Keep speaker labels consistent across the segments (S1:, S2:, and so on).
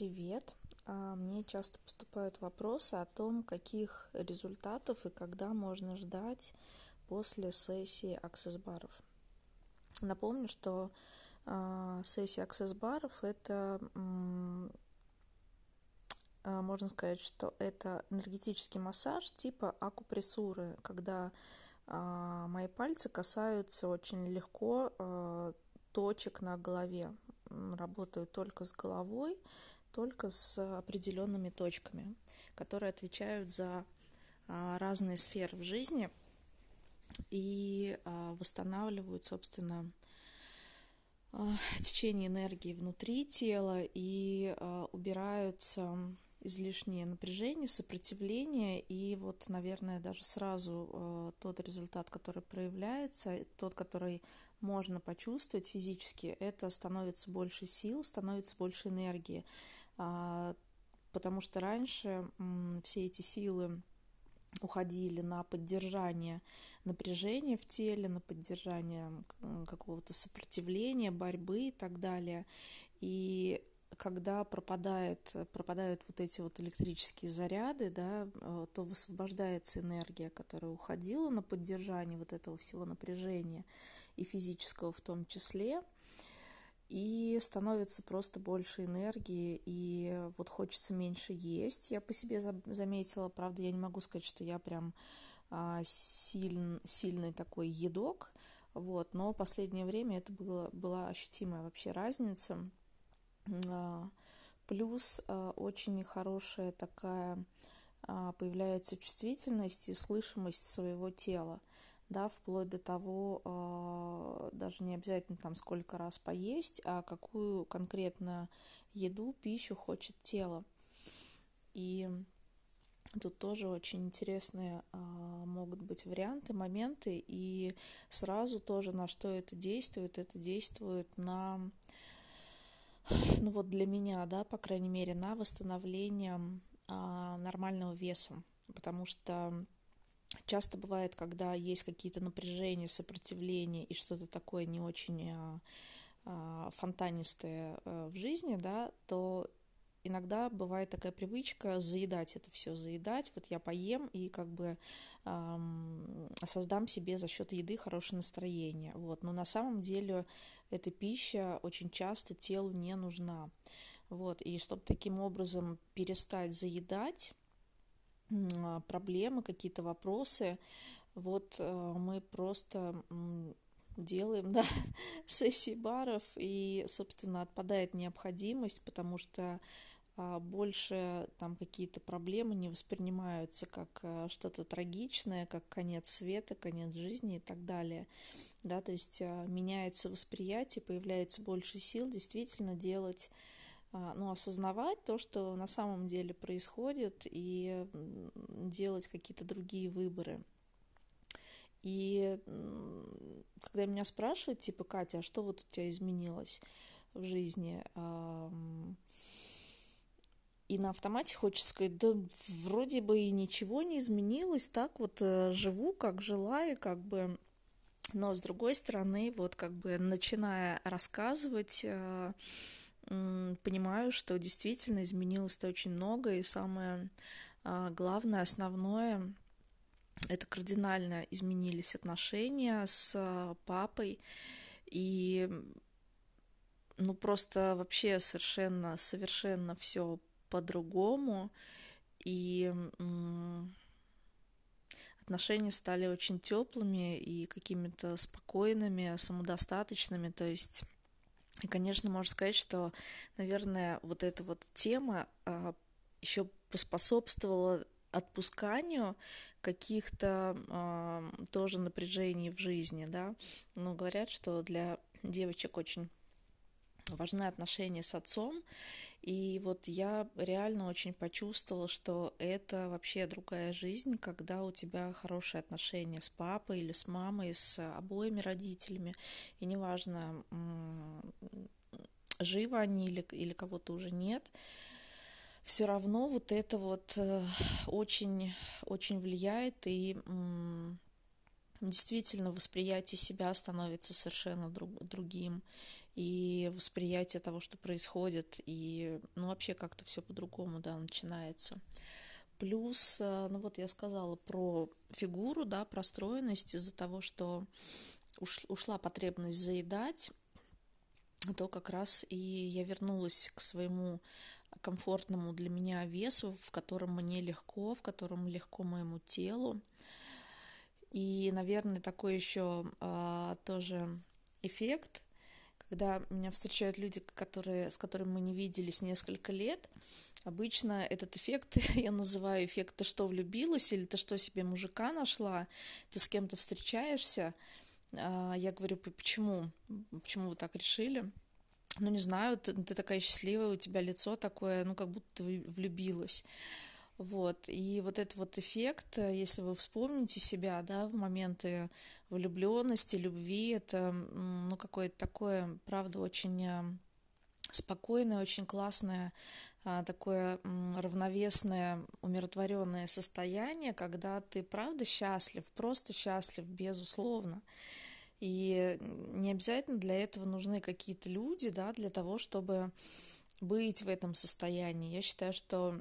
S1: Привет! А, мне часто поступают вопросы о том, каких результатов и когда можно ждать после сессии аксесс-баров. Напомню, что а, сессия аксесс-баров – это, а, можно сказать, что это энергетический массаж типа акупрессуры, когда мои пальцы касаются очень легко точек на голове, работают только с головой, только с определенными точками, которые отвечают за а, разные сферы в жизни и а, восстанавливают, собственно, а, течение энергии внутри тела и убираются излишнее напряжение, сопротивление, и вот, наверное, даже сразу э, тот результат, который проявляется, тот, который можно почувствовать физически, это становится больше сил, становится больше энергии, потому что раньше все эти силы уходили на поддержание напряжения в теле, на поддержание какого-то сопротивления, борьбы и так далее. И когда пропадает, пропадают вот эти вот электрические заряды, да, э, то высвобождается энергия, которая уходила на поддержание вот этого всего напряжения и физического в том числе, и становится просто больше энергии, и вот хочется меньше есть. Я по себе заметила, правда, я не могу сказать, что я прям а, силь, сильный такой едок, вот, но последнее время это было, была ощутимая вообще разница – а, плюс а, очень хорошая такая появляется чувствительность и слышимость своего тела, да, вплоть до того, даже не обязательно там сколько раз поесть, а какую конкретно еду, пищу хочет тело. И тут тоже очень интересные могут быть варианты, моменты, и сразу тоже на что это действует, это действует на ну вот для меня, да, по крайней мере, на восстановление а, нормального веса, потому что часто бывает, когда есть какие-то напряжения, сопротивления и что-то такое не очень а, а, фонтанистое а, в жизни, да, то иногда бывает такая привычка заедать это все, заедать. Вот я поем и как бы эм, создам себе за счет еды хорошее настроение. Вот. Но на самом деле эта пища очень часто телу не нужна. Вот. И чтобы таким образом перестать заедать э, проблемы, какие-то вопросы, вот э, мы просто делаем да, сессии баров, и, собственно, отпадает необходимость, потому что а, больше там какие-то проблемы не воспринимаются как э, что-то трагичное, как конец света, конец жизни и так далее. Да, то есть а, меняется восприятие, появляется больше сил действительно делать а, ну, осознавать то, что на самом деле происходит, и делать какие-то другие выборы. И когда меня спрашивают, типа, Катя, а что вот у тебя изменилось в жизни? и на автомате хочется сказать, да вроде бы и ничего не изменилось, так вот э, живу, как жила, и как бы... Но с другой стороны, вот как бы начиная рассказывать, э, понимаю, что действительно изменилось-то очень много, и самое а, главное, основное, это кардинально изменились отношения с э, папой, и ну просто вообще совершенно, совершенно все по-другому, и отношения стали очень теплыми и какими-то спокойными, самодостаточными, то есть и, конечно, можно сказать, что, наверное, вот эта вот тема а, еще поспособствовала отпусканию каких-то а, тоже напряжений в жизни, да. Но говорят, что для девочек очень важны отношения с отцом, и вот я реально очень почувствовала, что это вообще другая жизнь, когда у тебя хорошие отношения с папой или с мамой, с обоими родителями. И неважно, живы они или, или кого-то уже нет, все равно вот это вот э, очень, очень влияет и действительно восприятие себя становится совершенно друг, другим. И восприятие того, что происходит, и ну, вообще как-то все по-другому, да, начинается. Плюс, э, ну вот я сказала про фигуру, да, про стройность из-за того, что уш, ушла потребность заедать, то как раз и я вернулась к своему комфортному для меня весу, в котором мне легко, в котором легко моему телу. И, наверное, такой еще а, тоже эффект, когда меня встречают люди, которые, с которыми мы не виделись несколько лет, обычно этот эффект я называю эффект «ты что, влюбилась?» или «ты что, себе мужика нашла?» Ты с кем-то встречаешься, а, я говорю, почему? Почему вы так решили? Ну, не знаю, ты, ты такая счастливая, у тебя лицо такое, ну, как будто ты влюбилась. Вот, и вот этот вот эффект, э, если вы вспомните себя, да, в моменты влюбленности, любви, это, ну, какое-то такое, правда, очень э, спокойное, очень классное, а, такое равновесное, умиротворенное состояние, когда ты, правда, счастлив, просто счастлив, безусловно. И не обязательно для этого нужны какие-то люди, да, для того, чтобы быть в этом состоянии. Я считаю, что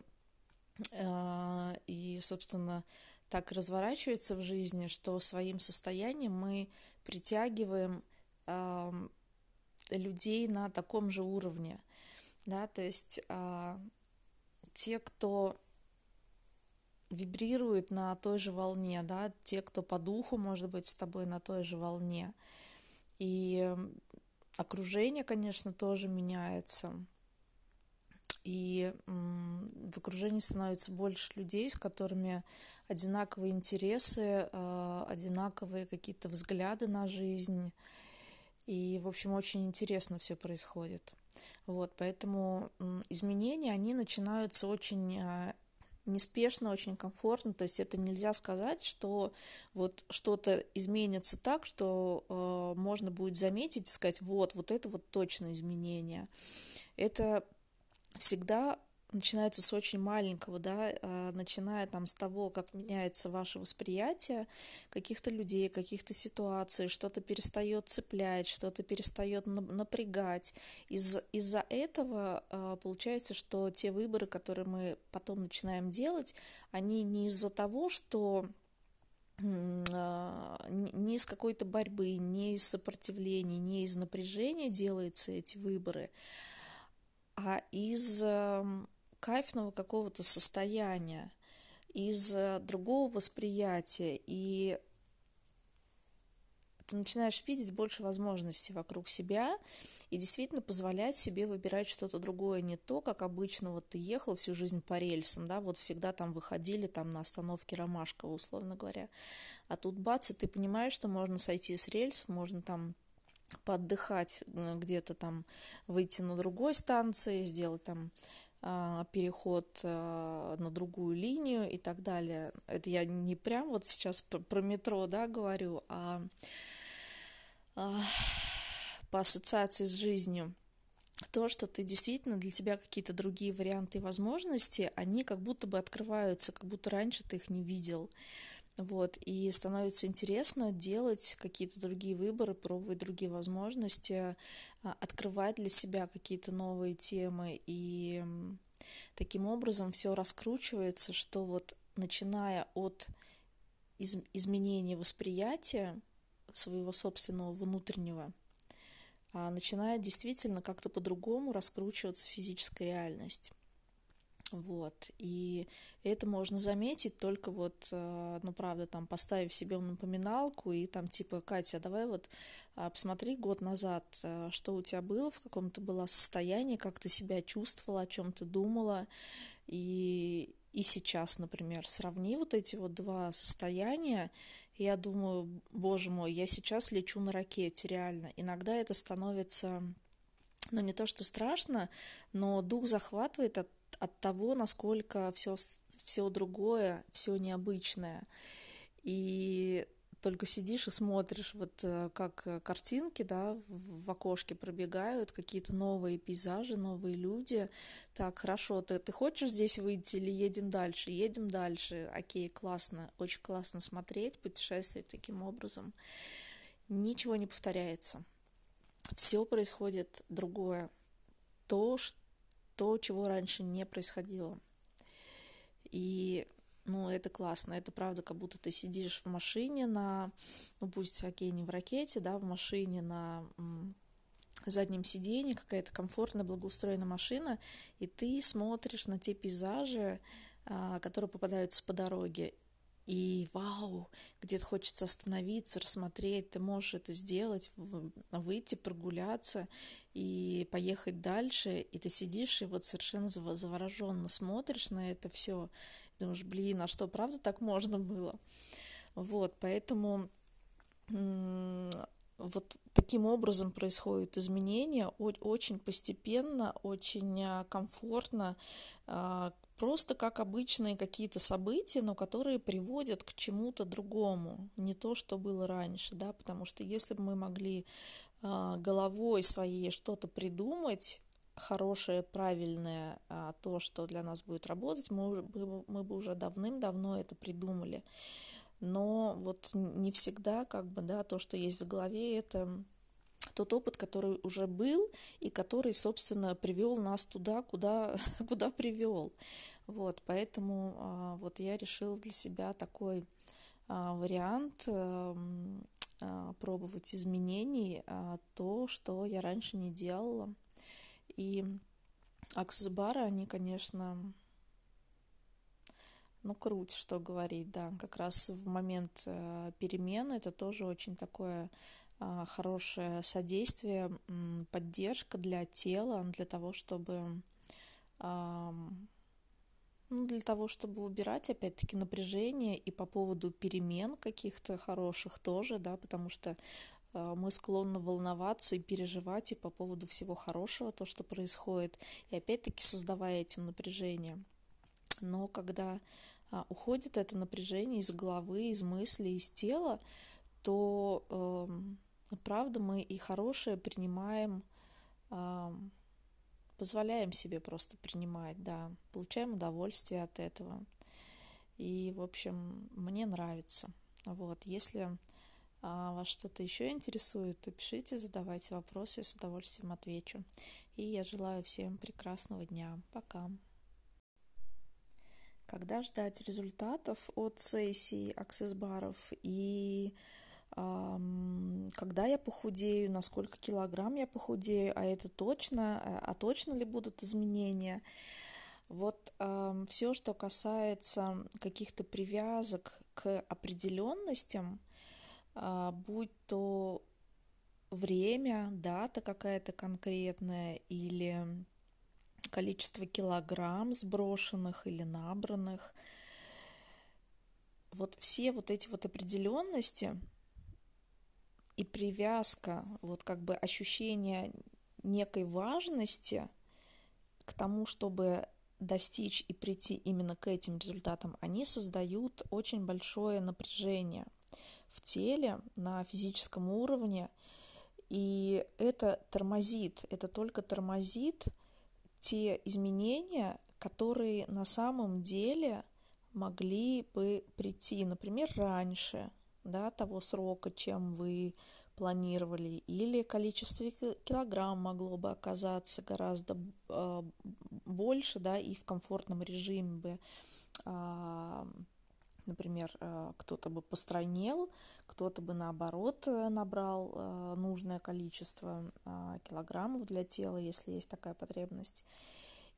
S1: и, собственно, так разворачивается в жизни, что своим состоянием мы притягиваем людей на таком же уровне, да, то есть а, те, кто вибрирует на той же волне, да, те, кто по духу, может быть, с тобой на той же волне. И окружение, конечно, тоже меняется и в окружении становится больше людей, с которыми одинаковые интересы, а, одинаковые какие-то взгляды на жизнь. И, в общем, очень интересно все происходит. Вот, поэтому изменения, они начинаются очень а, неспешно, очень комфортно. То есть это нельзя сказать, что вот что-то изменится так, что э, можно будет заметить и сказать, вот, вот это вот точно изменение. Это всегда начинается с очень маленького, да, а, начиная там с того, как меняется ваше восприятие каких-то людей, каких-то ситуаций, что-то перестает цеплять, что-то перестает напрягать. Из- из-за этого а, получается, что те выборы, которые мы потом начинаем делать, они не из-за того, что а, не из какой-то борьбы, не из сопротивления, не из напряжения делаются эти выборы, а из эм, кайфного какого-то состояния, из э, другого восприятия, и ты начинаешь видеть больше возможностей вокруг себя и действительно позволять себе выбирать что-то другое, не то, как обычно вот ты ехал всю жизнь по рельсам, да, вот всегда там выходили там на остановке Ромашкова, условно говоря, а тут бац, и ты понимаешь, что можно сойти с рельсов, можно там поотдыхать э, где-то там, выйти на другой станции, сделать там а, переход а, на другую линию и так далее. Это я не прям вот сейчас про метро, да, говорю, а, а по ассоциации с жизнью то, что ты действительно для тебя какие-то другие варианты и возможности, они как будто бы открываются, как будто раньше ты их не видел. Вот, и становится интересно делать какие-то другие выборы, пробовать другие возможности, а, открывать для себя какие-то новые темы. И таким образом все раскручивается, что вот начиная от из изменения восприятия своего собственного внутреннего, а начинает действительно как-то по-другому раскручиваться физическая реальность. Вот. И это можно заметить только вот, э, ну, правда, там, поставив себе напоминалку и там, типа, Катя, давай вот а, посмотри год назад, э, что у тебя было, в каком то было состоянии, как ты себя чувствовала, о чем ты думала. И, и сейчас, например, сравни вот эти вот два состояния, и я думаю, боже мой, я сейчас лечу на ракете, реально. Иногда это становится, ну, не то что страшно, но дух захватывает от от того, насколько все, все другое, все необычное. И только сидишь и смотришь, вот э, как картинки, да, в окошке пробегают, какие-то новые пейзажи, новые люди. Так, хорошо, ты, ты хочешь здесь выйти или едем дальше? Едем дальше. Окей, классно, очень классно смотреть, путешествовать таким образом. Ничего не повторяется. все происходит другое. То, то, чего раньше не происходило. И ну, это классно, это правда, как будто ты сидишь в машине на, ну, пусть, окей, не в ракете, да, в машине на заднем сиденье, какая-то комфортная, благоустроенная машина, и ты смотришь на те пейзажи, а, которые попадаются по дороге, и вау, где-то хочется остановиться, рассмотреть, ты можешь это сделать, выйти, прогуляться и поехать дальше, и ты сидишь и вот совершенно завороженно смотришь на это все, думаешь, блин, а что, правда так можно было? Вот, поэтому вот таким образом происходят изменения, очень постепенно, очень а, комфортно, а, просто как обычные какие-то события, но которые приводят к чему-то другому, не то, что было раньше, да, потому что если бы мы могли а, головой своей что-то придумать, хорошее, правильное, а, то, что для нас будет работать, мы, мы бы уже давным-давно это придумали. Но вот не всегда, как бы, да, то, что есть в голове, это тот опыт, который уже был и который, собственно, привел нас туда, куда, куда привел. Вот, поэтому а, вот я решила для себя такой а, вариант а, а, пробовать изменений, то, что я раньше не делала. И аксессбары, они, конечно, ну, круть, что говорить, да. Как раз в момент э, перемены это тоже очень такое хорошее содействие, поддержка для тела, для того, чтобы э, ну, для того, чтобы убирать, опять-таки, напряжение и по поводу перемен каких-то хороших тоже, да, потому что э, мы склонны волноваться и переживать и по поводу всего хорошего, то, что происходит, и опять-таки создавая этим напряжение. Но когда а, уходит это напряжение из головы, из мыслей, из тела, то э, правда мы и хорошее принимаем, позволяем себе просто принимать, да, получаем удовольствие от этого. И, в общем, мне нравится. Вот, если а, вас что-то еще интересует, то пишите, задавайте вопросы, я с удовольствием отвечу. И я желаю всем прекрасного дня. Пока. Когда ждать результатов от сессий аксесс-баров и когда я похудею, на сколько килограмм я похудею, а это точно, а, а точно ли будут изменения. Вот э, все, что касается каких-то привязок к определенностям, э, будь то время, дата какая-то конкретная или количество килограмм сброшенных или набранных. Вот все вот эти вот определенности и привязка, вот как бы ощущение некой важности к тому, чтобы достичь и прийти именно к этим результатам, они создают очень большое напряжение в теле на физическом уровне, и это тормозит, это только тормозит те изменения, которые на самом деле могли бы прийти, например, раньше да, того срока, чем вы планировали, или количество килограмм могло бы оказаться гораздо э, больше, да, и в комфортном режиме бы э, Например, э, кто-то бы постройнел, кто-то бы наоборот э, набрал э, нужное количество килограммов для тела, если есть такая потребность.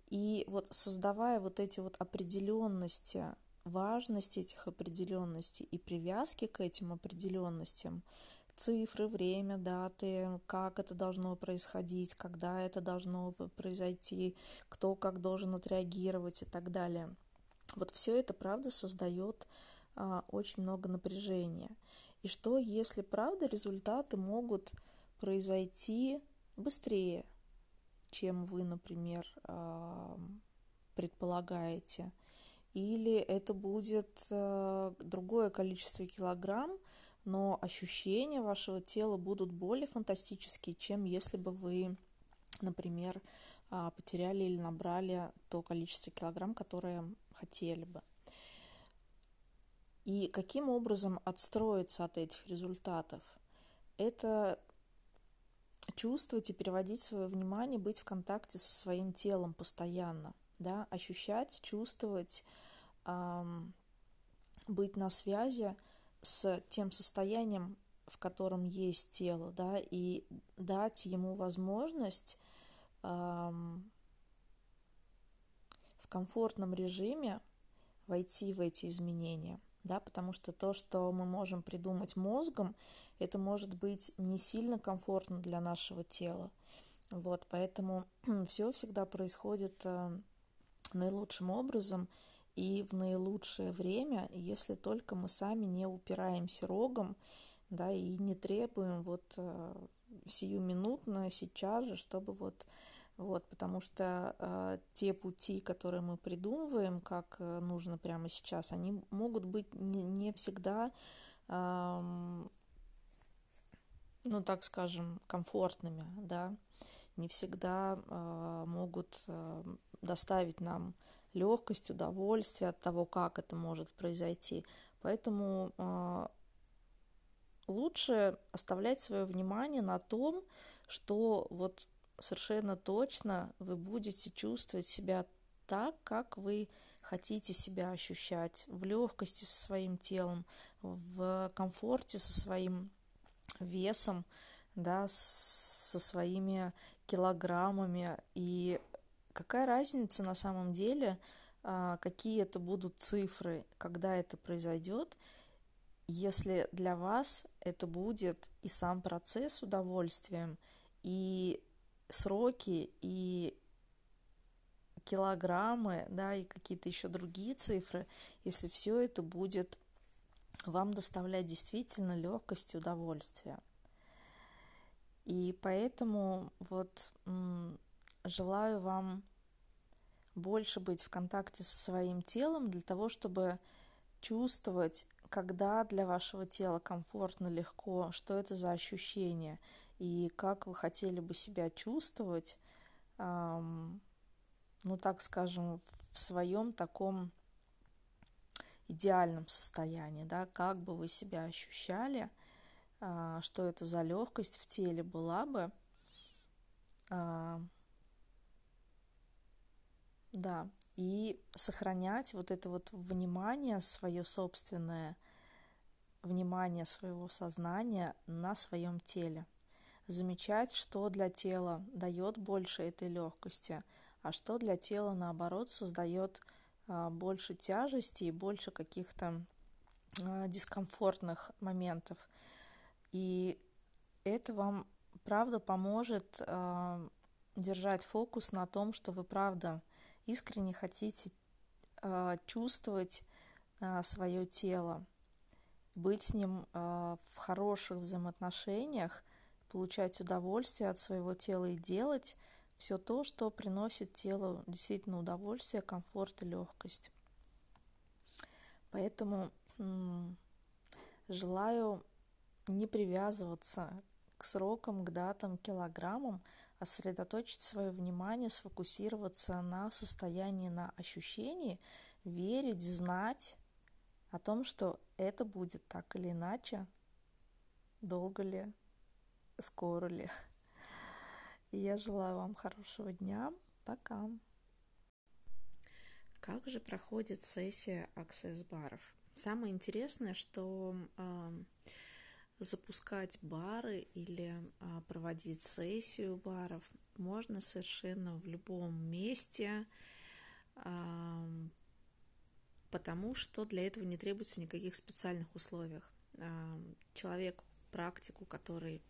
S1: И вот создавая вот эти вот определенности, важность этих определенностей и привязки к этим определенностям, цифры, время, даты, как это должно происходить, когда это должно произойти, кто как должен отреагировать и так далее – вот все это, правда, создает а, очень много напряжения. И что, если, правда, результаты могут произойти быстрее, чем вы, например, а, предполагаете, или это будет а, другое количество килограмм, но ощущения вашего тела будут более фантастические, чем если бы вы, например, а, потеряли или набрали то количество килограмм, которое хотели бы. И каким образом отстроиться от этих результатов? Это чувствовать и переводить свое внимание, быть в контакте со своим телом постоянно, да, ощущать, чувствовать, эм, быть на связи с тем состоянием, в котором есть тело, да, и дать ему возможность эм, в комфортном режиме войти в эти изменения, да, потому что то, что мы можем придумать мозгом, это может быть не сильно комфортно для нашего тела. Вот, поэтому все всегда происходит э, наилучшим образом и в наилучшее время, если только мы сами не упираемся рогом, да, и не требуем вот э, сиюминутно, сейчас же, чтобы вот вот, потому что э, те пути, которые мы придумываем, как э, нужно прямо сейчас, они могут быть не, не всегда э, ну, так скажем, комфортными, да, не всегда э, могут э, доставить нам легкость, удовольствие от того, как это может произойти. Поэтому э, лучше оставлять свое внимание на том, что вот совершенно точно вы будете чувствовать себя так, как вы хотите себя ощущать, в легкости со своим телом, в комфорте со своим весом, да, со своими килограммами. И какая разница на самом деле, а, какие это будут цифры, когда это произойдет, если для вас это будет и сам процесс удовольствием, и сроки, и килограммы, да, и какие-то еще другие цифры, если все это будет вам доставлять действительно легкость и удовольствие. И поэтому вот желаю вам больше быть в контакте со своим телом для того, чтобы чувствовать, когда для вашего тела комфортно, легко, что это за ощущение и как вы хотели бы себя чувствовать, ну так скажем, в своем таком идеальном состоянии, да, как бы вы себя ощущали, а, что это за легкость в теле была бы. А, да, и сохранять вот это вот внимание свое собственное, внимание своего сознания на своем теле. Замечать, что для тела дает больше этой легкости, а что для тела, наоборот, создает а, больше тяжести и больше каких-то а, дискомфортных моментов. И это вам, правда, поможет а, держать фокус на том, что вы, правда, искренне хотите чувствовать свое тело, быть с ним в хороших взаимоотношениях, получать удовольствие от своего тела и делать все то, что приносит телу действительно удовольствие, комфорт и легкость. Поэтому желаю не привязываться к срокам, к датам, килограммам, а сосредоточить свое внимание, сфокусироваться на состоянии, на ощущении, верить, знать о том, что это будет так или иначе, долго ли, скоро ли. И я желаю вам хорошего дня. Пока. Как же проходит сессия аксесс-баров? Самое интересное, что э, запускать бары или э, проводить сессию баров можно совершенно в любом месте, потому что для этого не требуется никаких специальных условиях. Э, человек, практику, который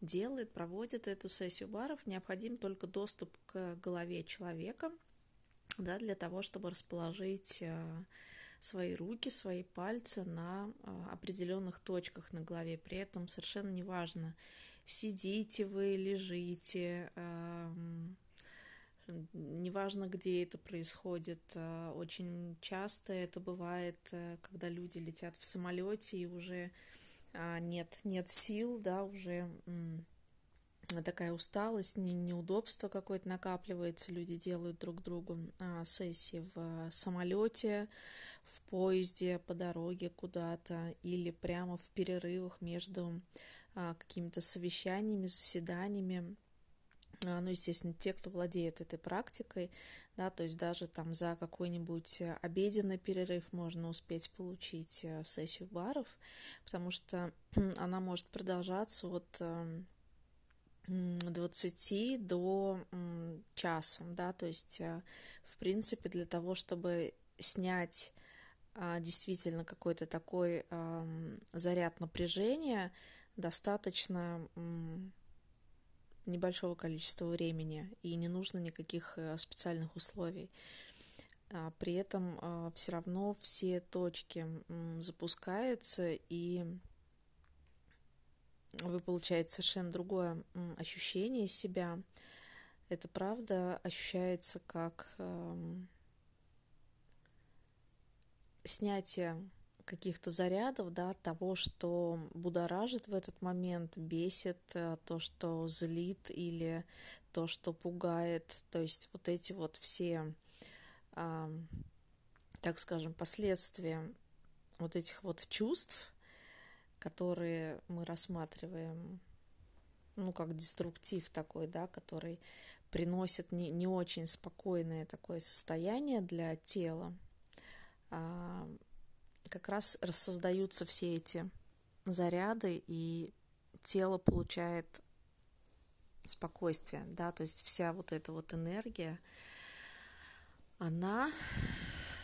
S1: делает, проводит эту сессию баров, необходим только доступ к голове человека, да, для того, чтобы расположить э, свои руки, свои пальцы на э, определенных точках на голове. При этом совершенно неважно, сидите вы, лежите, неважно, где это происходит. Э, очень часто это бывает, когда люди летят в самолете и уже а, нет, нет сил, да, уже такая усталость, не, неудобство какое-то накапливается, люди делают друг другу а, сессии в самолете, в поезде, по дороге куда-то или прямо в перерывах между а, какими-то совещаниями, заседаниями. А, ну, естественно, те, кто владеет этой практикой, да, то есть даже там за какой-нибудь обеденный перерыв можно успеть получить э, сессию баров, потому что она может продолжаться от 20 эм, до часа, да, то есть, э, в принципе, для того, чтобы снять а, действительно какой-то такой заряд напряжения, достаточно небольшого количества времени и не нужно никаких э, специальных условий. А, при этом а, все равно все точки запускаются и вы получаете совершенно другое ощущение себя. Это правда ощущается как снятие каких-то зарядов, да, того, что будоражит в этот момент, бесит, э, то, что злит или то, что пугает. То есть вот эти вот все, а, так скажем, последствия вот этих вот чувств, которые мы рассматриваем, ну, как деструктив такой, да, который приносит не, не очень спокойное такое состояние для тела, а, как раз рассоздаются все эти заряды, и тело получает спокойствие, да, то есть вся вот эта вот энергия, она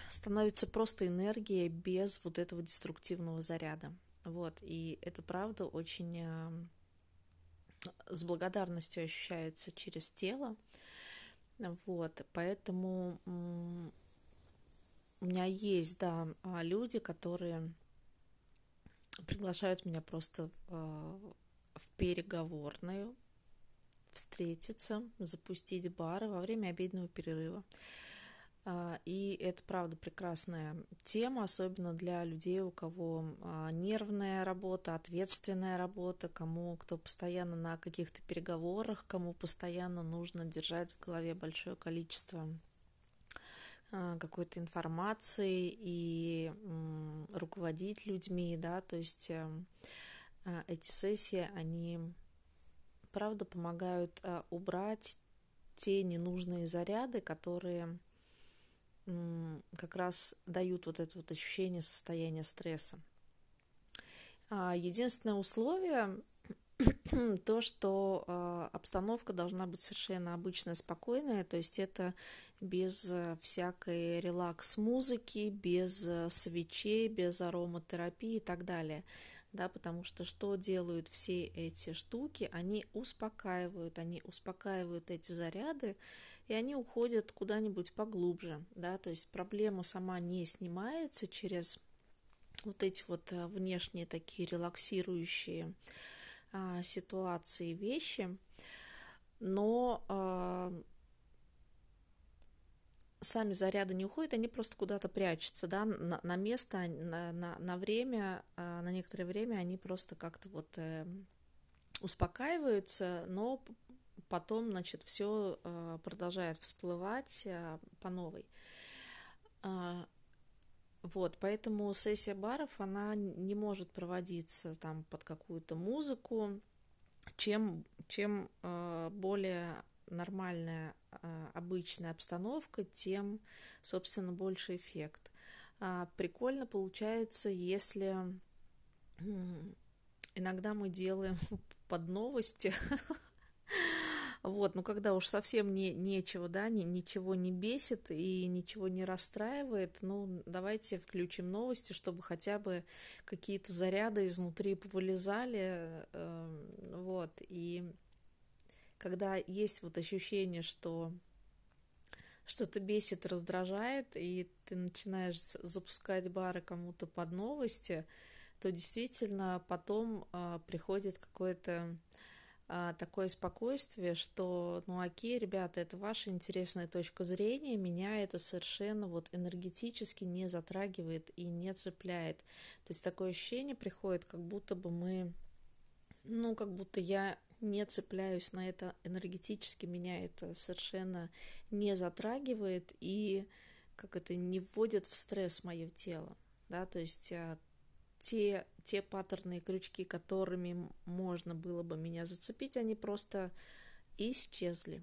S1: становится просто энергией без вот этого деструктивного заряда. Вот, и это правда очень э, с благодарностью ощущается через тело. Вот, поэтому у меня есть, да, а, люди, которые приглашают меня просто а, в переговорную встретиться, запустить бары во время обеденного перерыва. А, и это, правда, прекрасная тема, особенно для людей, у кого нервная работа, ответственная работа, кому, кто постоянно на каких-то переговорах, кому постоянно нужно держать в голове большое количество а, какой-то информацией и руководить людьми, да, то есть а, эти сессии, они правда помогают а, убрать те ненужные заряды, которые как раз дают вот это вот ощущение состояния стресса. Единственное условие то, что обстановка должна быть совершенно обычная, спокойная, то есть это без э, всякой релакс-музыки, без э, свечей, без ароматерапии и так далее. Да, потому что что делают все эти штуки? Они успокаивают, они успокаивают эти заряды, и они уходят куда-нибудь поглубже, да, то есть проблема сама не снимается через вот эти вот э, внешние такие релаксирующие а, ситуации, вещи, но а, сами заряды не уходят, они просто куда-то прячутся, да, на, на место, на, на, на время, а, на некоторое время они просто как-то вот э, успокаиваются, но потом, значит, все э, продолжает всплывать э, по новой. Э, вот, поэтому сессия баров, она не может проводиться там под какую-то музыку, чем, чем э, более нормальная а, обычная обстановка, тем, собственно, больше эффект. А, прикольно получается, если иногда мы делаем под новости, вот, но когда уж совсем не, нечего, да, ни, ничего не бесит и ничего не расстраивает, ну, давайте включим новости, чтобы хотя бы какие-то заряды изнутри повылезали, э, вот, и когда есть вот ощущение, что что-то бесит, раздражает, и ты начинаешь запускать бары кому-то под новости, то действительно потом а, приходит какое-то такое спокойствие, что, ну окей, ребята, это ваша интересная точка зрения, меня это совершенно вот энергетически не затрагивает и не цепляет. То есть такое ощущение приходит, как будто бы мы, ну, как будто я не цепляюсь на это энергетически, меня это совершенно не затрагивает и как это не вводит в стресс мое тело, да, то есть а, те, те паттерны и крючки, которыми можно было бы меня зацепить, они просто исчезли.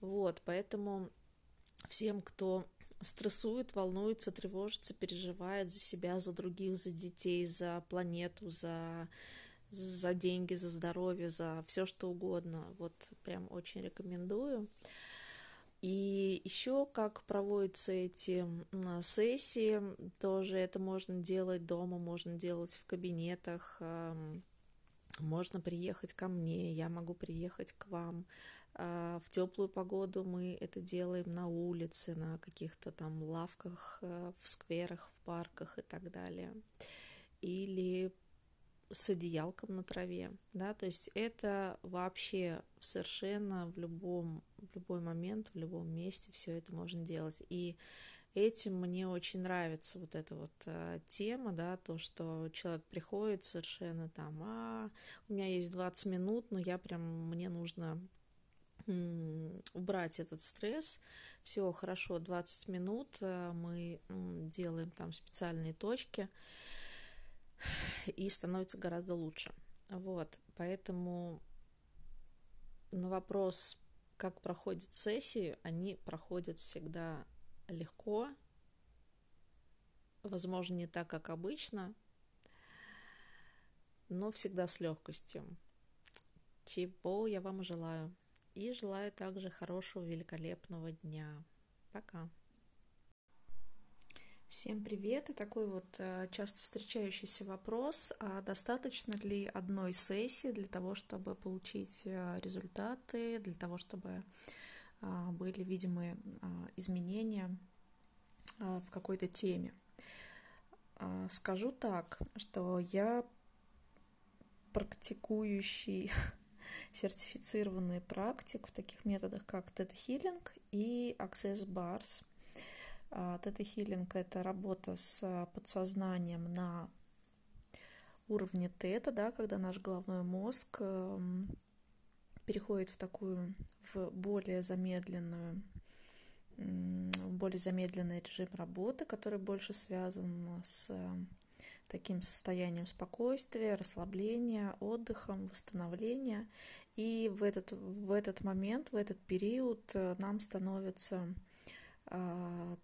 S1: Вот, поэтому всем, кто стрессует, волнуется, тревожится, переживает за себя, за других, за детей, за планету, за, за деньги, за здоровье, за все что угодно. Вот прям очень рекомендую. И еще как проводятся эти сессии, тоже это можно делать дома, можно делать в кабинетах, можно приехать ко мне, я могу приехать к вам. А, в теплую погоду мы это делаем на улице, на каких-то там лавках, э, в скверах, в парках и так далее. Или с одеялком на траве, да, то есть это вообще совершенно в любом, в любой момент, в любом месте все это можно делать. И этим мне очень нравится вот эта вот э, тема, да, то, что человек приходит совершенно там, а, у меня есть 20 минут, но я прям, мне нужно убрать этот стресс. Все хорошо, 20 минут э, мы делаем там специальные точки, и становится гораздо лучше. Вот, поэтому на вопрос, как проходят сессии, они проходят всегда легко, возможно, не так, как обычно, но всегда с легкостью. Чего я вам желаю. И желаю также хорошего, великолепного дня. Пока. Всем привет! И такой вот э, часто встречающийся вопрос, а достаточно ли одной сессии для того, чтобы получить э, результаты, для того, чтобы а, были видимые а, изменения а, в какой-то теме? Скажу так, что я практикующий сертифицированный практик в таких методах, как тета-хиллинг и Access Bars. Тета-хиллинг – это работа с подсознанием на уровне тета, да, когда наш головной мозг эм, переходит в такую, в более замедленную, более замедленный режим работы, который больше связан с таким состоянием спокойствия, расслабления, отдыхом, восстановления. И в этот, в этот момент, в этот период э, нам становится а,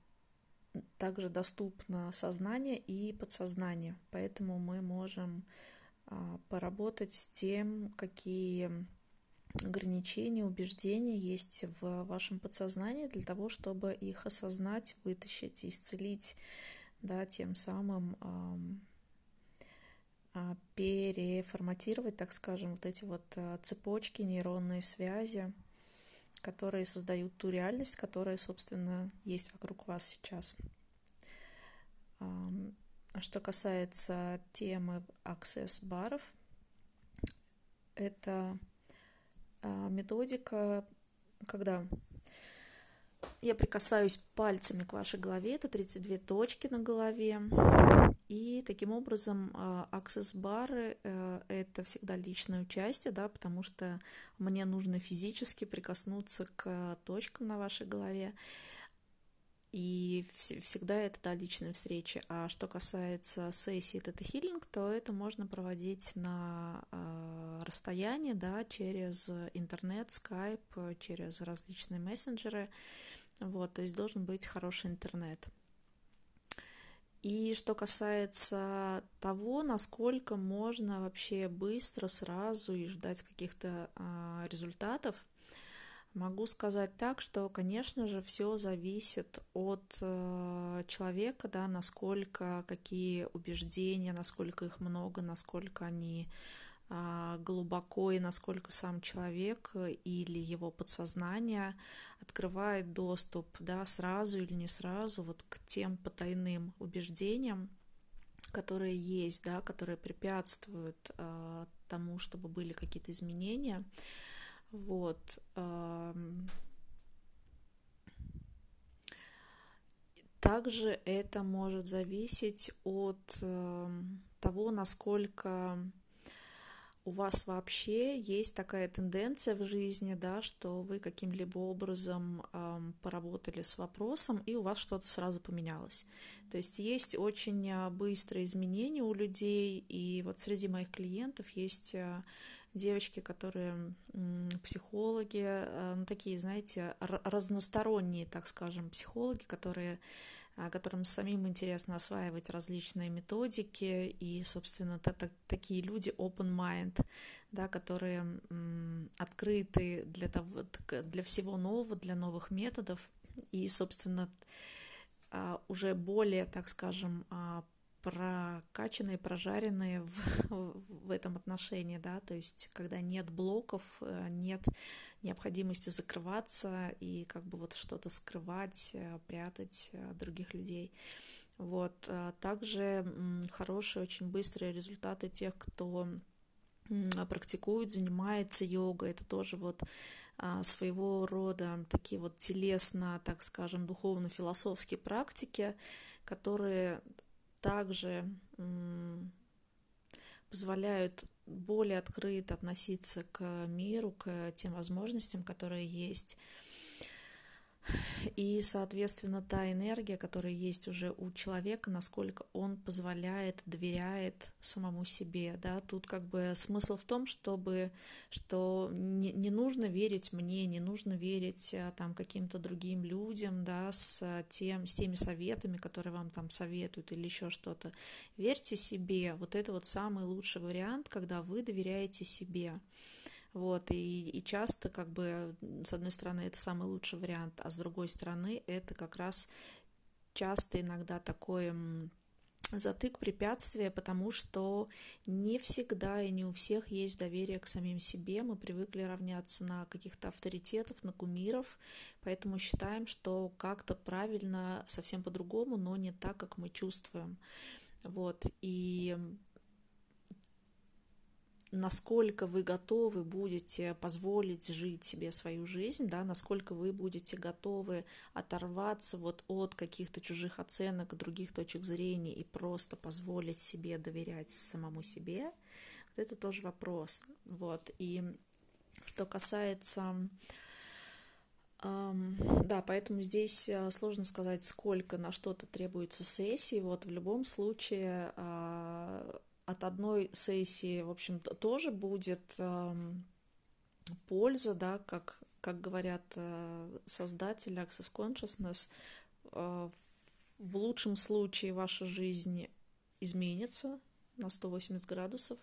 S1: также доступно сознание и подсознание. Поэтому мы можем а, поработать с тем, какие ограничения, убеждения есть в вашем подсознании для того, чтобы их осознать, вытащить, исцелить, да, тем самым а, переформатировать, так скажем, вот эти вот а, цепочки, нейронные связи, которые создают ту реальность, которая, собственно, есть вокруг вас сейчас. А что касается темы access-баров, это методика, когда я прикасаюсь пальцами к вашей голове, это 32 точки на голове, и таким образом аксесс-бары э, — это всегда личное участие, да, потому что мне нужно физически прикоснуться к точкам на вашей голове, и всегда это да, личные встречи. А что касается сессии Тета Хиллинг, то это можно проводить на э, расстоянии, да, через интернет, скайп, через различные мессенджеры. Вот, то есть должен быть хороший интернет. И что касается того, насколько можно вообще быстро, сразу и ждать каких-то а, результатов, могу сказать так, что, конечно же, все зависит от э, человека, да, насколько, какие убеждения, насколько их много, насколько они а, глубоко и насколько сам человек или его подсознание открывает доступ, да, сразу или не сразу, вот к тем потайным убеждениям, которые есть, да, которые препятствуют э, тому, чтобы были какие-то изменения. Вот. Также это может зависеть от того, насколько у вас вообще есть такая тенденция в жизни, да, что вы каким-либо образом эм, поработали с вопросом, и у вас что-то сразу поменялось. То есть есть очень а, быстрые изменения у людей, и вот среди моих клиентов есть а, девочки, которые психологи, а, ну, такие, знаете, разносторонние, так скажем, психологи, которые которым самим интересно осваивать различные методики, и, собственно, такие люди open mind, да, которые открыты для, того, для всего нового, для новых методов, и, собственно, а, уже более, так скажем, а, прокачанные, прожаренные в, в этом отношении, да, то есть когда нет блоков, э, нет необходимости закрываться и как бы вот что-то скрывать, э, прятать от других людей. Вот. А также хорошие, очень быстрые результаты тех, кто практикует, занимается йогой. Это тоже вот своего рода такие вот телесно, так скажем, духовно-философские практики, которые также позволяют более открыто относиться к миру, к тем возможностям, которые есть и, соответственно, та энергия, которая есть уже у человека, насколько он позволяет, доверяет самому себе, да, тут как бы смысл в том, чтобы, что не, не нужно верить мне, не нужно верить а, там каким-то другим людям, да, с тем, с теми советами, которые вам там советуют или еще что-то. Верьте себе, вот это вот самый лучший вариант, когда вы доверяете себе. Вот, и, и часто, как бы, с одной стороны, это самый лучший вариант, а с другой стороны, это как раз часто иногда такое затык, препятствие, потому что не всегда и не у всех есть доверие к самим себе. Мы привыкли равняться на каких-то авторитетов, на кумиров, поэтому считаем, что как-то правильно совсем по-другому, но не так, как мы чувствуем. Вот, и насколько вы готовы будете позволить жить себе свою жизнь, да, насколько вы будете готовы оторваться вот от каких-то чужих оценок, других точек зрения и просто позволить себе доверять самому себе, вот это тоже вопрос. Вот. И что касается да, поэтому здесь э, сложно сказать, сколько на что-то требуется сессий. Вот в любом случае а, от одной сессии, в общем-то, тоже будет эм, польза, да, как, как говорят э, создатели Access Consciousness, э, в лучшем случае ваша жизнь изменится на 180 градусов,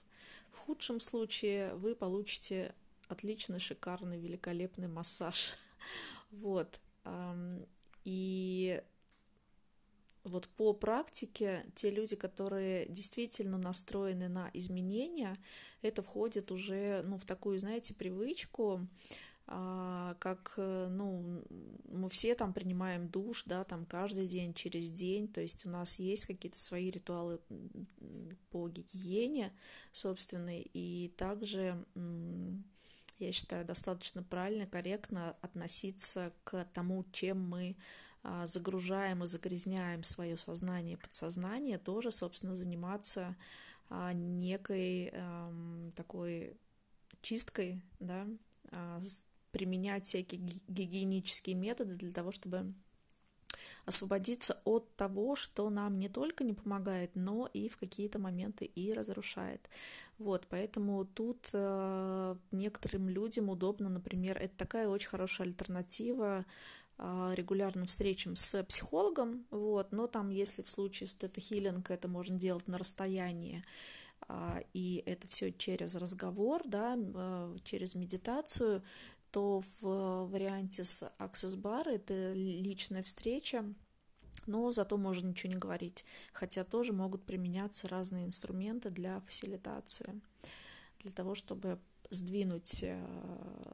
S1: в худшем случае вы получите отличный, шикарный, великолепный массаж. Вот. И вот по практике те люди, которые действительно настроены на изменения, это входит уже ну, в такую, знаете, привычку, а, как, ну, мы все там принимаем душ, да, там каждый день, через день, то есть у нас есть какие-то свои ритуалы по гигиене собственной, и также я считаю, достаточно правильно, корректно относиться к тому, чем мы загружаем и загрязняем свое сознание и подсознание, тоже, собственно, заниматься а, некой такой чисткой, да, а, применять всякие гигиенические методы для того, чтобы освободиться от того, что нам не только не помогает, но и в какие-то моменты и разрушает. Вот, поэтому тут э, некоторым людям удобно, например, это такая очень хорошая альтернатива а, регулярным встречам с психологом, вот, но там, если в случае с тета-хиллинг это можно делать на расстоянии, а, и это все через разговор, да, а, через медитацию, то в варианте с Access Bar это личная встреча, но зато можно ничего не говорить, хотя тоже могут применяться разные инструменты для фасилитации, для того, чтобы сдвинуть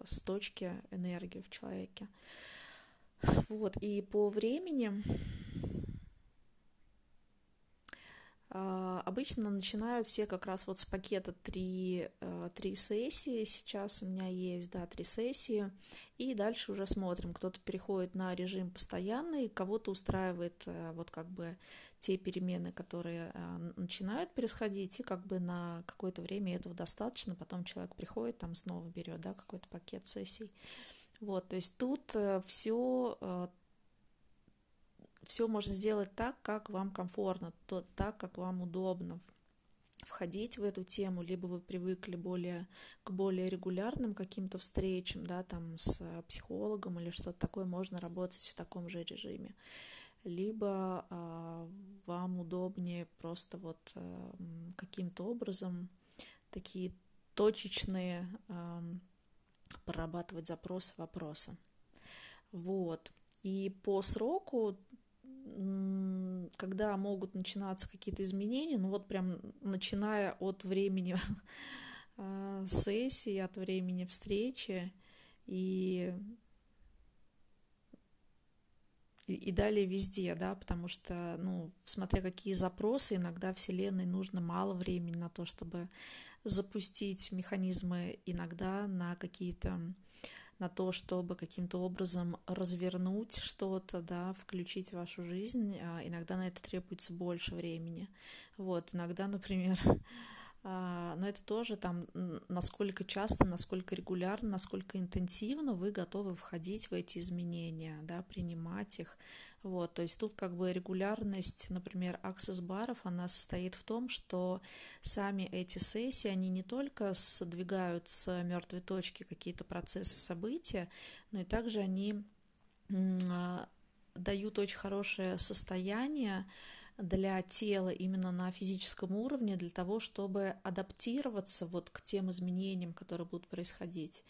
S1: с точки энергию в человеке. Вот, и по времени А, обычно начинают все как раз вот с пакета три, э, три сессии. Сейчас у меня есть, да, три сессии. И дальше уже смотрим. Кто-то переходит на режим постоянный, кого-то устраивает э, вот как бы те перемены, которые э, начинают происходить, и как бы на какое-то время этого достаточно. Потом человек приходит, там снова берет, да, какой-то пакет сессий. Вот, то есть тут все все можно сделать так, как вам комфортно, то, так, как вам удобно входить в эту тему, либо вы привыкли более, к более регулярным каким-то встречам, да, там с психологом или что-то такое, можно работать в таком же режиме. Либо э, вам удобнее просто вот э, каким-то образом такие точечные э, прорабатывать запросы, вопросы. Вот. И по сроку когда могут начинаться какие-то изменения, ну вот прям начиная от времени а, сессии, от времени встречи и, и, и далее везде, да, потому что, ну, смотря какие запросы, иногда Вселенной нужно мало времени на то, чтобы запустить механизмы, иногда на какие-то на то, чтобы каким-то образом развернуть что-то, да, включить в вашу жизнь, а иногда на это требуется больше времени. Вот, иногда, например, но это тоже там, насколько часто, насколько регулярно, насколько интенсивно вы готовы входить в эти изменения, да, принимать их. Вот, то есть тут как бы регулярность, например, аксесс-баров, она состоит в том, что сами эти сессии, они не только сдвигают с мертвой точки какие-то процессы, события, но и также они а, дают очень хорошее состояние, для тела именно на физическом уровне, для того, чтобы адаптироваться вот к тем изменениям, которые будут происходить.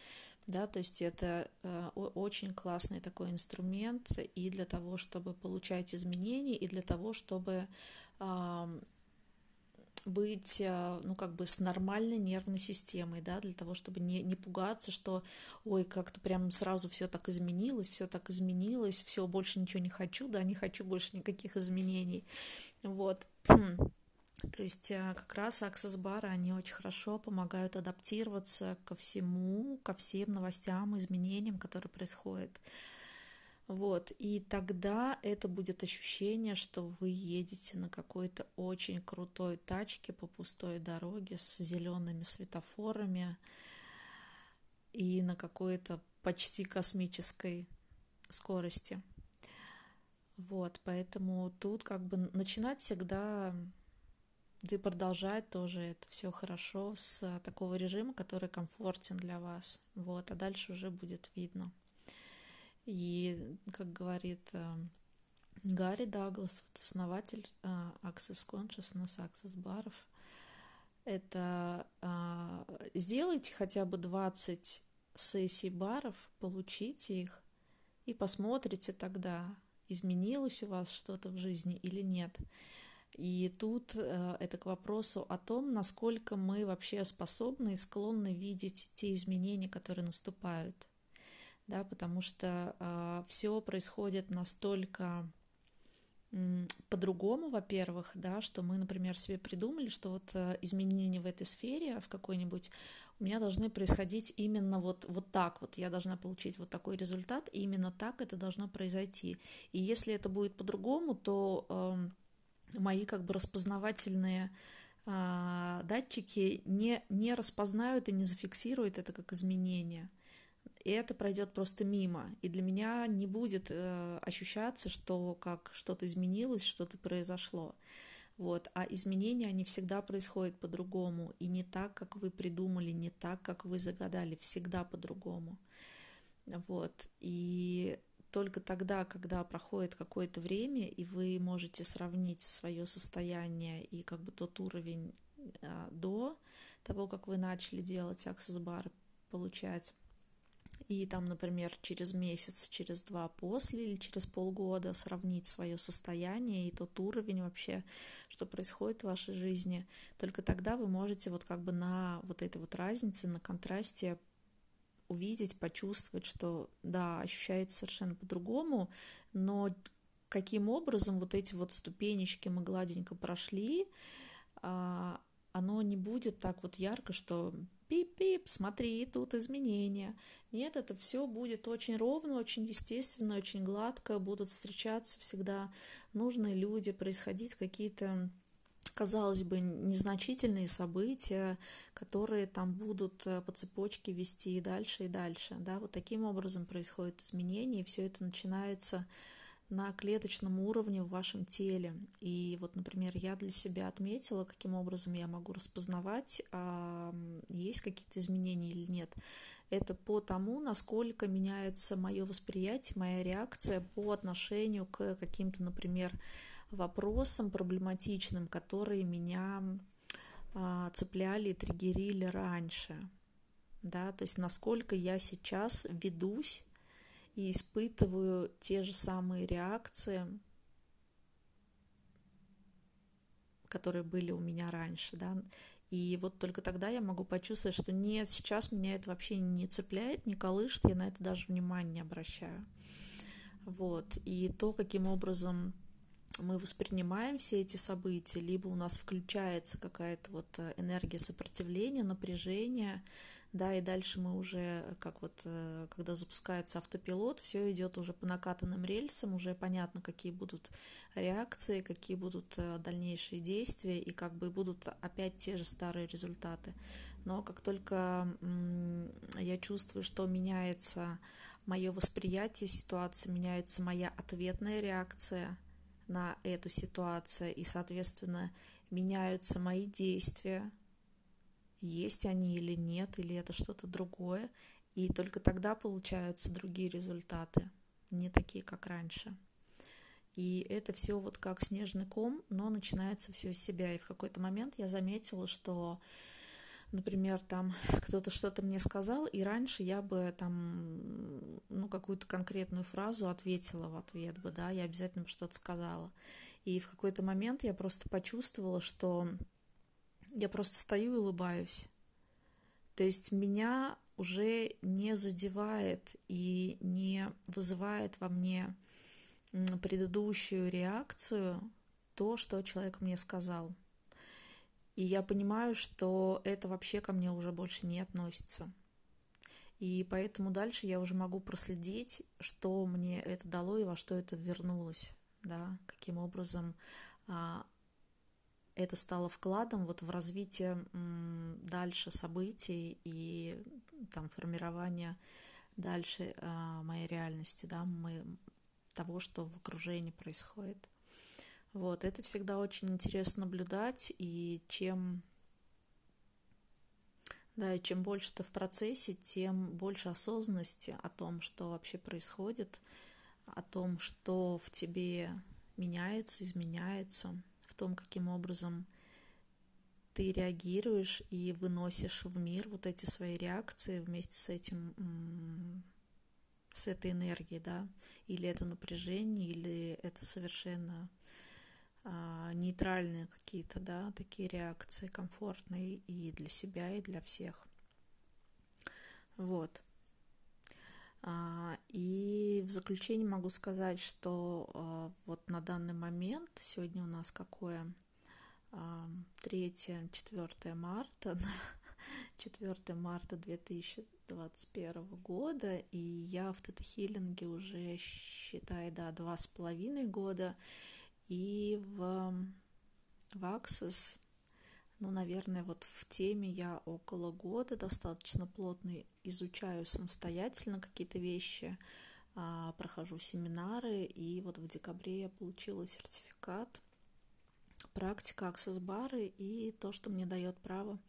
S1: Да, то есть это э, очень классный такой инструмент и для того, чтобы получать изменения, и для того, чтобы быть, э, ну, как бы с нормальной нервной системой, да, для того, чтобы не, не пугаться, что, ой, как-то прям сразу все так изменилось, все так изменилось, все, больше ничего не хочу, да, не хочу больше никаких изменений, вот. То есть э, как раз аксесс-бары, они очень хорошо помогают адаптироваться ко всему, ко всем новостям, изменениям, которые происходят. Вот, и тогда это будет ощущение, что вы едете на какой-то очень крутой тачке по пустой дороге с зелеными светофорами и на какой-то почти космической скорости. Вот, поэтому тут как бы начинать всегда, да и продолжать тоже это все хорошо с такого режима, который комфортен для вас. Вот, а дальше уже будет видно. И, как говорит э, Гарри Даглас, вот основатель э, Access Consciousness, Access баров, это э, сделайте хотя бы 20 сессий баров, получите их и посмотрите тогда, изменилось у вас что-то в жизни или нет. И тут э, это к вопросу о том, насколько мы вообще способны и склонны видеть те изменения, которые наступают да, потому что э, все происходит настолько по-другому, во-первых, да, что мы, например, себе придумали, что вот э, изменения в этой сфере, в какой-нибудь, у меня должны происходить именно вот, вот так вот, я должна получить вот такой результат, и именно так это должно произойти. И если это будет по-другому, то э, мои как бы распознавательные э, датчики не, не распознают и не зафиксируют это как изменение и это пройдет просто мимо. И для меня не будет э, ощущаться, что как что-то изменилось, что-то произошло. Вот. А изменения, они всегда происходят по-другому. И не так, как вы придумали, не так, как вы загадали. Всегда по-другому. Вот. И только тогда, когда проходит какое-то время, и вы можете сравнить свое состояние и как бы тот уровень а, до того, как вы начали делать аксесс-бар, получать и там, например, через месяц, через два после или через полгода сравнить свое состояние и тот уровень вообще, что происходит в вашей жизни, только тогда вы можете вот как бы на вот этой вот разнице, на контрасте увидеть, почувствовать, что да, ощущается совершенно по-другому, но каким образом вот эти вот ступенечки мы гладенько прошли, а, оно не будет так вот ярко, что пип-пип, смотри, тут изменения. Нет, это все будет очень ровно, очень естественно, очень гладко, будут встречаться всегда нужные люди, происходить какие-то казалось бы, незначительные события, которые там будут э, по цепочке вести и дальше, и дальше. Да? Вот таким образом происходит изменение, и все это начинается на клеточном уровне в вашем теле. И вот, например, я для себя отметила, каким образом я могу распознавать, есть какие-то изменения или нет. Это по тому, насколько меняется мое восприятие, моя реакция по отношению к каким-то, например, вопросам проблематичным, которые меня а, цепляли и триггерили раньше. Да, то есть насколько я сейчас ведусь и испытываю те же самые реакции, которые были у меня раньше, да, и вот только тогда я могу почувствовать, что нет, сейчас меня это вообще не цепляет, не колышет, я на это даже внимания не обращаю. Вот. И то, каким образом мы воспринимаем все эти события, либо у нас включается какая-то вот э, энергия сопротивления, напряжения, да, и дальше мы уже, как вот, э, когда запускается автопилот, все идет уже по накатанным рельсам, уже понятно, какие будут реакции, какие будут э, дальнейшие действия, и как бы будут опять те же старые результаты. Но как только я чувствую, что меняется мое восприятие ситуации, меняется моя ответная реакция – на эту ситуацию, и, соответственно, меняются мои действия, есть они или нет, или это что-то другое, и только тогда получаются другие результаты, не такие, как раньше. И это все вот как снежный ком, но начинается все с себя. И в какой-то момент я заметила, что например, там кто-то что-то мне сказал, и раньше я бы там, ну, какую-то конкретную фразу ответила в ответ бы, да, я обязательно бы что-то сказала. И в какой-то момент я просто почувствовала, что я просто стою и улыбаюсь. То есть меня уже не задевает и не вызывает во мне предыдущую реакцию то, что человек мне сказал. И я понимаю, что это вообще ко мне уже больше не относится. И поэтому дальше я уже могу проследить, что мне это дало и во что это вернулось, да, каким образом а, это стало вкладом вот в развитие дальше событий и там формирование дальше а, моей реальности, да, мы, того, что в окружении происходит. Вот, это всегда очень интересно наблюдать, и чем, да, и чем больше ты в процессе, тем больше осознанности о том, что вообще происходит, о том, что в тебе меняется, изменяется, том, каким образом ты реагируешь и выносишь в мир вот эти свои реакции вместе с этим, с этой энергией, да, или это напряжение, или это совершенно а, нейтральные какие-то, да, такие реакции комфортные и для себя, и для всех. Вот. А, и в заключение могу сказать, что а, вот на данный момент, сегодня у нас какое? 3-4 марта, 4 марта 2021 года, и я в тета-хиллинге уже, считай, да, два с половиной года, и в, в Access, ну, наверное, вот в теме я около года достаточно плотно изучаю самостоятельно какие-то вещи, а, прохожу семинары, и вот в декабре я получила сертификат практика аксесс-бары и то, что мне дает право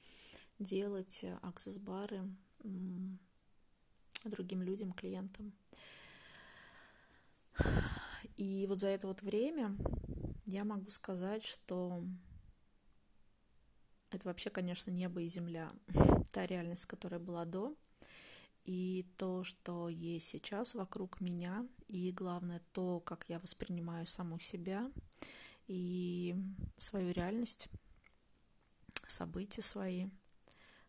S1: делать аксесс-бары другим людям, клиентам. И вот за это вот время я могу сказать, что это вообще, конечно, небо и земля. Та реальность, которая была до, и то, что есть сейчас вокруг меня, и главное то, как я воспринимаю саму себя и свою реальность, события свои.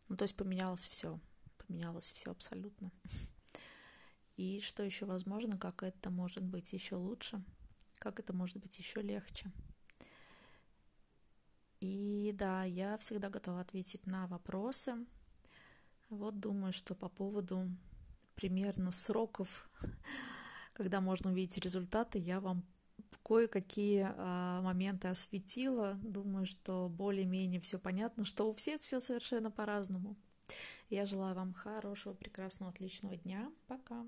S1: Ну, то есть поменялось все, поменялось все абсолютно. И что еще возможно, как это может быть еще лучше, как это может быть еще легче. И да, я всегда готова ответить на вопросы. Вот думаю, что по поводу примерно сроков, когда можно увидеть результаты, я вам кое-какие а, моменты осветила. Думаю, что более-менее все понятно, что у всех все совершенно по-разному. Я желаю вам хорошего, прекрасного, отличного дня. Пока.